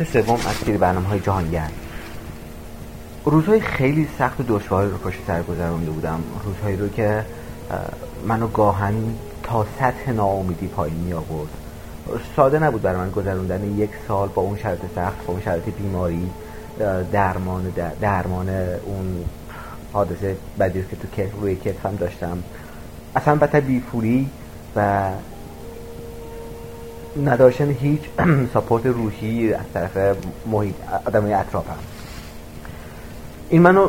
قسمت سوم از سری برنامه های جهانگرد. روزهای خیلی سخت و دشواری رو پشت سر گذرونده بودم. روزهایی رو که منو گاهن تا سطح ناامیدی پایین می آورد ساده نبود برای من گذروندن یک سال با اون شرط سخت با اون شرط بیماری درمان درمان اون حادثه بدی که تو روی کتفم داشتم. اصلا بی بیفوری و نداشتن هیچ ساپورت روحی از طرف محیط آدمای اطرافم این منو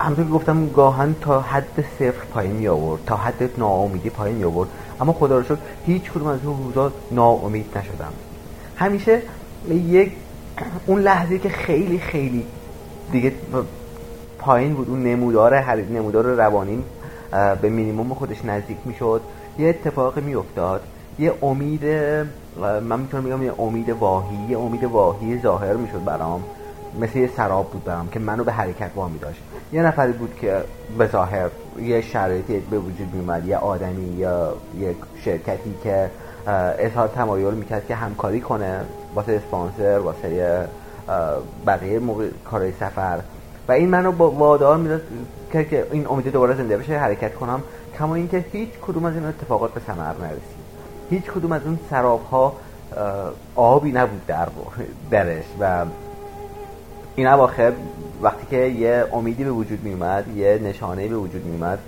همونطور که گفتم گاهن تا حد صفر پایین می آورد تا حد ناامیدی پایین می آورد. اما خدا رو شکر هیچ کدوم از اون روزا ناامید نشدم. همیشه یک اون لحظه که خیلی خیلی دیگه پایین بود اون نمودار نمودار روانیم به مینیموم خودش نزدیک می‌شد یه اتفاقی میافتاد یه امید من می‌تونم بگم یه امید واهی یه امید واهی ظاهر می‌شد برام. مثل یه سراب بود برام که منو به حرکت وامی داشت یه نفری بود که به ظاهر یه شرایطی به وجود میومد یه آدمی یا یه شرکتی که اظهار تمایل می‌کرد که همکاری کنه واسه اسپانسر واسه بقیه موقع کارهای سفر. و این منو با وادار می‌داد که این امید دوباره زنده بشه حرکت کنم. کما اینکه هیچ کدوم از این اتفاقات به ثمر نرسید. هیچ کدوم از اون سراب ها آبی نبود در درش و این اواخر وقتی که یه امیدی به وجود می اومد یه نشانه به وجود می اومد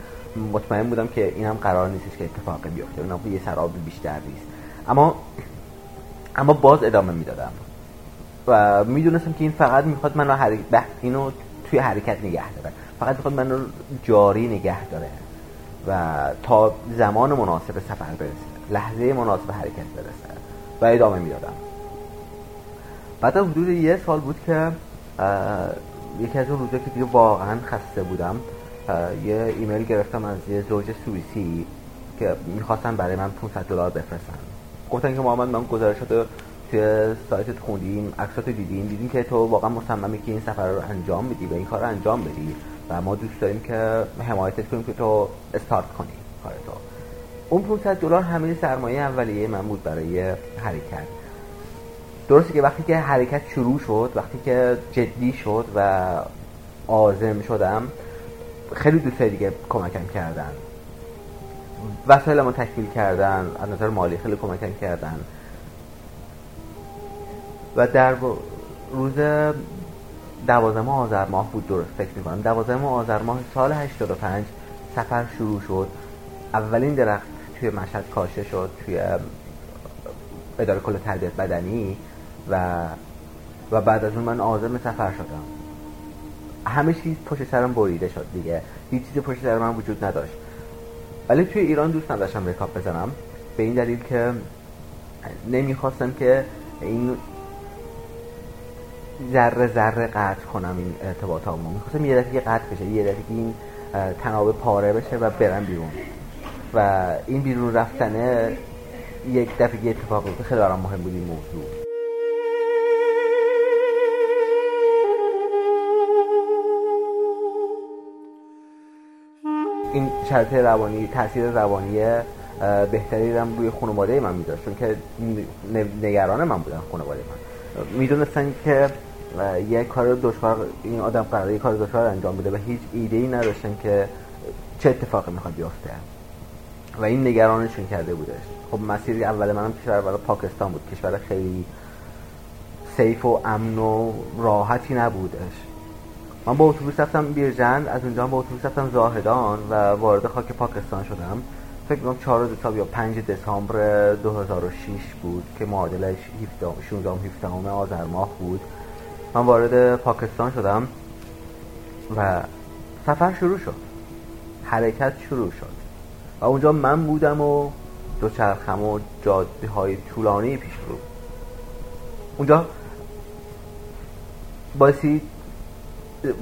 مطمئن بودم که این هم قرار نیست که اتفاقی بیفته اون یه سراب بیشتر نیست. اما اما باز ادامه می‌دادم و می‌دونستم که این فقط می‌خواد منو حرکت اینو توی حرکت نگه داره. فقط می‌خواد منو جاری نگه داره. و تا زمان مناسب سفر برسه لحظه مناسب حرکت برسه و ادامه می‌دادم. بعد حدود یه سال بود که یکی از اون روزا که دیگه واقعا خسته بودم یه ایمیل گرفتم از یه زوج سوئیسی که می‌خواستن برای من 500 دلار بفرستن. گفتن که محمد من گزارشات توی سایتت خوندیم عکسات دیدیم دیدیم که تو واقعا مصممی که این سفر رو انجام بدی و این کار رو انجام بدی. و ما دوست داریم که حمایتت کنیم که تو استارت کنی کار تو. اون 500 دلار همه سرمایه اولیه من بود برای حرکت. درسته که وقتی که حرکت شروع شد وقتی که جدی شد و آزم شدم خیلی دوستای دیگه کمکم کردن. وسایل ما تشکیل کردن از نظر مالی خیلی کمکم کردن. و در روز دوازم آذر ماه بود درست فکر می‌کنم. دوازم آذر ماه سال 85 سفر شروع شد. اولین درخت توی مشهد کاشه شد توی اداره کل تربیت بدنی و و بعد از اون من آزم سفر شدم. همه چیز پشت سرم بریده شد دیگه. هیچ چیز پشت سر من وجود نداشت. ولی توی ایران دوست نداشتم رکاب بزنم. به این دلیل که نمی‌خواستم که این ذره ذره قطع کنم این ارتباط همون می‌خواستم یه دفعه قطع بشه یه دفعه این تناب پاره بشه و برم بیرون. و این بیرون رفتنه یک دفعه اتفاق خیلی برام مهم بود این موضوع. این شرط روانی تاثیر روانی بهتری هم روی خانواده من میداشت. چون که نگران من بودن خانواده من. می‌دونستن که یه کار دشوار این آدم قراره یه کار دشوار انجام بده و هیچ ایده ای نداشتن که چه اتفاقی می‌خواد بیفته. و این نگرانشون کرده بودش. خب مسیر اول منم کشور برای پاکستان بود. کشور خیلی سیف و امن و راحتی نبودش. من با اتوبوس رفتم بیرجند از اونجا با اتوبوس رفتم زاهدان و وارد خاک پاکستان شدم. فکر کنم 4 دسامبر یا 5 دسامبر 2006 بود که معادلش 16 17 آذر ماه بود. من وارد پاکستان شدم و سفر شروع شد. حرکت شروع شد. و اونجا من بودم و دوچرخم و جاده های طولانی پیش رو. اونجا باسی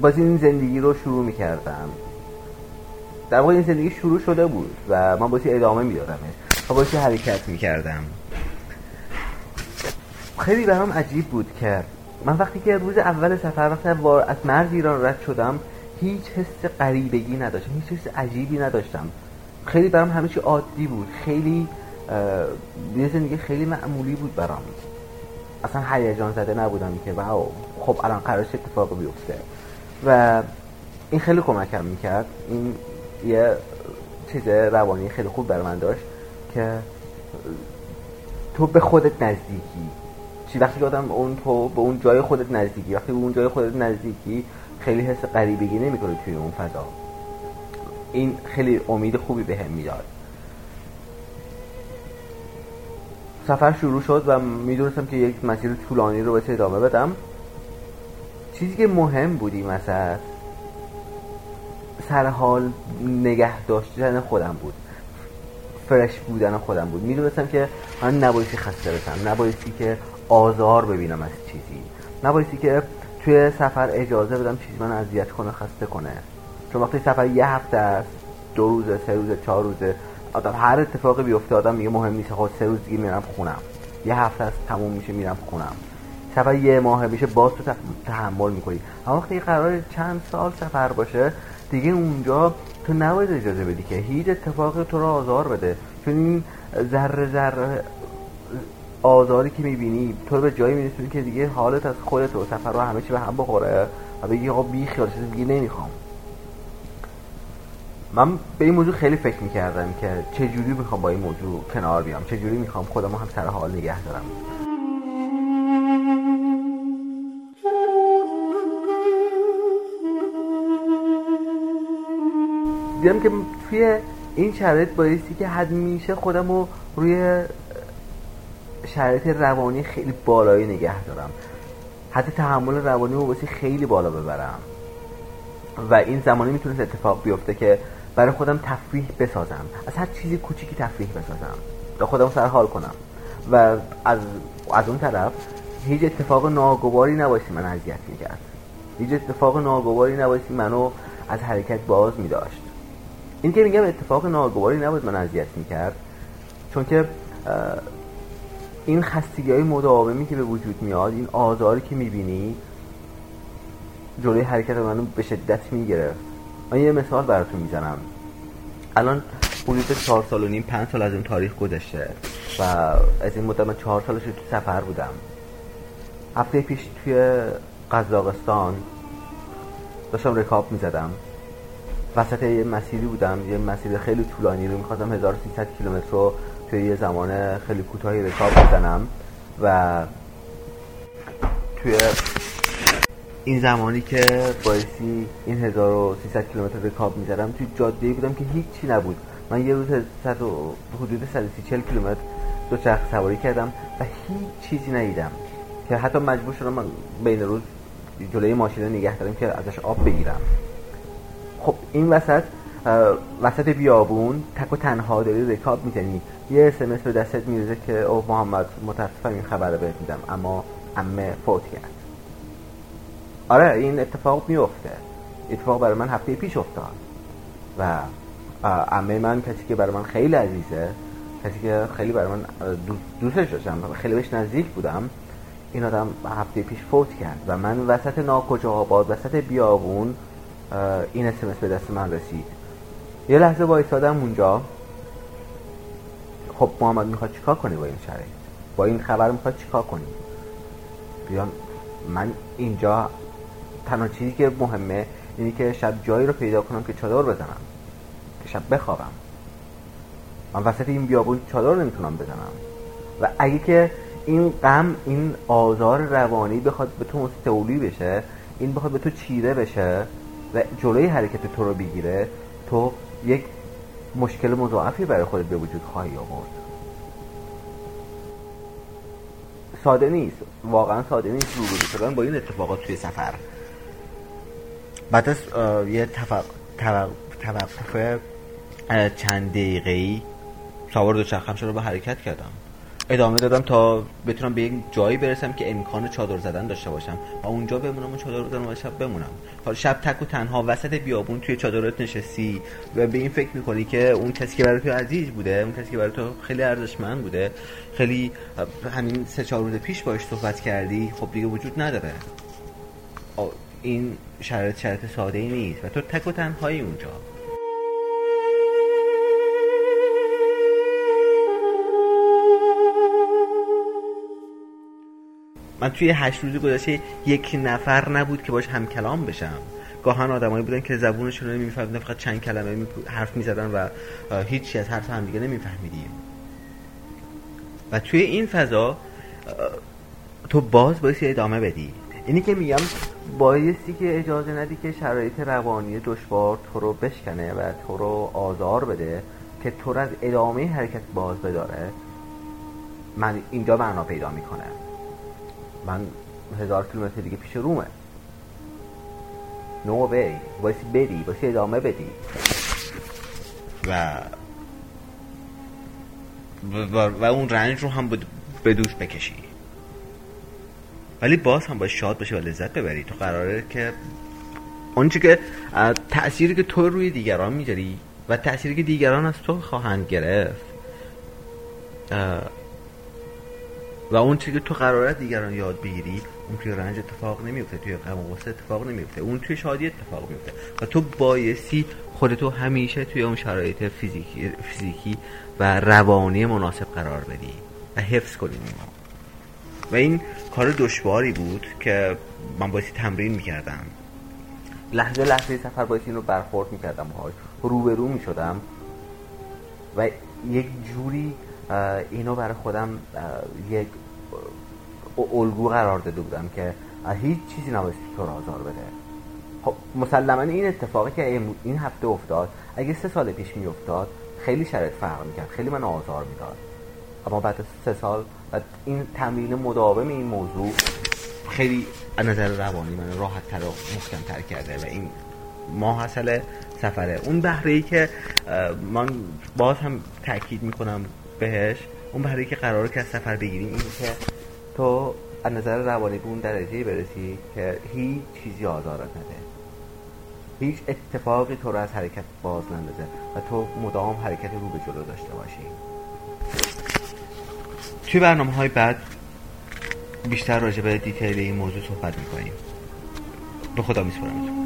این زندگی رو شروع می‌کردم. در واقع این زندگی شروع شده بود و من باسی ادامه میدادمش. و باسی حرکت می‌کردم. خیلی برام عجیب بود که من وقتی که روز اول سفر وقتی از مرز ایران رد شدم هیچ حس غریبگی نداشتم هیچ حس عجیبی نداشتم. خیلی برام همه چی عادی بود. خیلی یه زندگی خیلی معمولی بود برام. اصلا هیجان زده نبودم که واو خب الان قرار اتفاق بیفته. و این خیلی کمکم می‌کرد. این یه چیز روانی خیلی خوب بر من داشت که تو به خودت نزدیکی. وقتی که آدم اون تو به اون جای خودت نزدیکی وقتی به اون جای خودت نزدیکی خیلی حس غریبگی نمی‌کنه توی اون فضا. این خیلی امید خوبی به هم می‌داد. سفر شروع شد و می‌دونستم که یک مسیر طولانی رو به ادامه بدم. چیزی که مهم بودی مثلا سر حال نگه داشتن خودم بود. فرش بودن خودم بود. می‌دونستم که من نبایستی خسته بشم نبایستی که آزار ببینم از چیزی. نبایستی که توی سفر اجازه بدم چیزی من اذیت کنه خسته کنه. چون وقتی سفر یه هفته است دو روزه سه روزه چهار روزه آدم هر اتفاقی بیفته آدم میگه مهم نیست خب سه روز دیگه میرم خونم. یه هفته است تموم میشه میرم خونم. سفر یه ماه میشه باز تو تحمل می‌کنی. اما وقتی قرار چند سال سفر باشه دیگه اونجا تو نباید اجازه بدی که هیچ اتفاقی تو رو آزار بده. چون این ذره ذره آزاری که می‌بینی تو رو به جایی میرسونی که دیگه حالت از خودت و سفر رو همه چی به هم بخوره و بگی آقا بی خیال دیگه نمی‌خوام. من به این موضوع خیلی فکر می‌کردم که چجوری می‌خوام با این موضوع کنار بیام چجوری می‌خوام خودم هم سر حال نگه دارم. دیدم که توی این شرایط بایستی که حد میشه خودم رو روی شرایط روانی خیلی بالایی نگه دارم. حتی تحمل روانی رو بایستی خیلی بالا ببرم. و این زمانی می‌تونست اتفاق بیفته که برای خودم تفریح بسازم. از هر چیزی کوچیکی تفریح بسازم. تا خودم سر حال کنم. و از از اون طرف هیچ اتفاق ناگواری نبایستی من اذیت می‌کرد. هیچ اتفاق ناگواری نبایستی منو از حرکت باز میداشت. این که میگم اتفاق ناگواری نباید من اذیت می‌کرد چون که این خستگی های مداومی که به وجود میاد این آزاری که می‌بینی جلوی حرکت منو به شدت می‌گرفت من یه مثال براتون می‌زنم. الان حدود چهار سال و نیم پنج سال از این تاریخ گذشته و از این مدت من چهار سالش تو سفر بودم. هفته پیش توی قزاقستان داشتم رکاب می‌زدم. وسط یه مسیری بودم یه مسیر خیلی طولانی رو می‌خواستم 1300 کیلومتر رو توی یه زمان خیلی کوتاهی رکاب بزنم و توی این زمانی که بایستی این 1300 کیلومتر رکاب می‌زدم توی جاده بودم که هیچی نبود. من یه روز صد و حدود 130 کیلومتر دو چرخ سواری کردم و هیچ چیزی ندیدم. که حتی مجبور شدم من بین روز جلوی ماشین نگه دارم که ازش آب بگیرم. خب این وسط وسط بیابون تک و تنها داری رکاب می‌زنی یه اسمس به دستت میرزه که او محمد متاسفم این خبر رو بهت میدم اما امه فوت کرد. آره این اتفاق میفته اتفاق برای من هفته پیش افتاد. و امه من کسی که برای من خیلی عزیزه کسی که خیلی برای من دوستش داشتم خیلی بهش نزدیک بودم این آدم هفته پیش فوت کرد. و من وسط ناکجا آباد وسط بیابون این اسمس به دست من رسید. یه لحظه وایسادم اونجا. خب محمد می‌خواد چیکار کنی با این شرایط؟ با این خبر می‌خواد چیکار کنی بیان من اینجا تنها چیزی که مهمه اینی که شب جایی رو پیدا کنم که چادر بزنم. که شب بخوابم. من وسط این بیابون چادر نمی‌تونم بزنم. و اگه که این غم این آزار روانی بخواد به تو مستولی بشه این بخواد به تو چیره بشه و جلوی حرکت تو رو بگیره تو یک مشکل مضاعفی برای خودت به وجود خواهی آورد. ساده نیست. واقعا ساده نیست روبرو شدن با این اتفاقات توی سفر. بعد از یه توقف چند دقیقه ای سوار دو چرخم شد رو به حرکت کردم. ادامه دادم تا بتونم به یک جایی برسم که امکان چادر زدن داشته باشم و اونجا بمونم و چادر بزنم و شب بمونم. حالا شب تک و تنها وسط بیابون توی چادرت نشستی و به این فکر می‌کنی که اون کسی که برای تو عزیز بوده اون کسی که برای تو خیلی ارزشمند بوده خیلی همین سه چهار روز پیش باش صحبت کردی خب دیگه وجود نداره. این شرایط شرایط ساده ای نیست و تو تک و تنهایی اونجا. من توی هشت روز گذشته یک نفر نبود که باش هم کلام بشم. گاهن آدمایی بودن که زبونشون رو نمیفهمیدن فقط چند کلمه حرف می‌زدن و هیچی از حرف هم دیگه نمیفهمیدیم و توی این فضا تو باز بایستی ادامه بدی. اینی که میگم بایستی که اجازه ندی که شرایط روانی دشوار تو رو بشکنه و تو رو آزار بده که تو رو از ادامه حرکت باز بداره من اینجا معنا پیدا می‌کنه من هزار کیلومتر دیگه پیش رومه. نو وی بایستی بدی بایستی ادامه بدی. و و, اون رنج رو هم به دوش بکشی. ولی باز هم باید شاد باشی و لذت ببری. تو قراره که اونچه که تأثیری که تو روی دیگران می‌ذاری و تأثیری که دیگران از تو خواهند گرفت و اون چیزی که تو قراره دیگران یاد بگیری اون توی رنج اتفاق نمیفته توی غم و اتفاق نمیفته اون توی شادی اتفاق میفته و تو بایستی خودتو همیشه توی اون شرایط فیزیکی, فیزیکی و روانی مناسب قرار بدی و حفظ کنی و این کار دشواری بود که من بایستی تمرین می‌کردم. لحظه لحظه سفر بایستی این رو برخورد می‌کردم باهاش. روبرو می‌شدم و یک جوری اینو برای خودم یک الگو قرار داده بودم که هیچ چیزی نبایستی تو رو آزار بده. خب مسلما این اتفاقی که این هفته افتاد اگه سه سال پیش میافتاد خیلی شرط فرق می‌کرد خیلی من آزار می‌داد. اما بعد سه سال و این تمرین مداوم این موضوع خیلی از نظر روانی من راحت تر و محکم تر کرده و این ما حاصل سفره. اون بهره ای که من باز هم تاکید می‌کنم بهش. اون بهره ای که قراره که از سفر بگیریم این که تو از نظر روانی به اون درجه برسی که هیچ چیزی آزارت نده هیچ اتفاقی تو رو از حرکت باز نندازه و تو مدام حرکت رو به جلو داشته باشی. توی برنامه های بعد بیشتر راجع به دیتیل این موضوع صحبت می‌کنیم. به خدا میسپارمتون.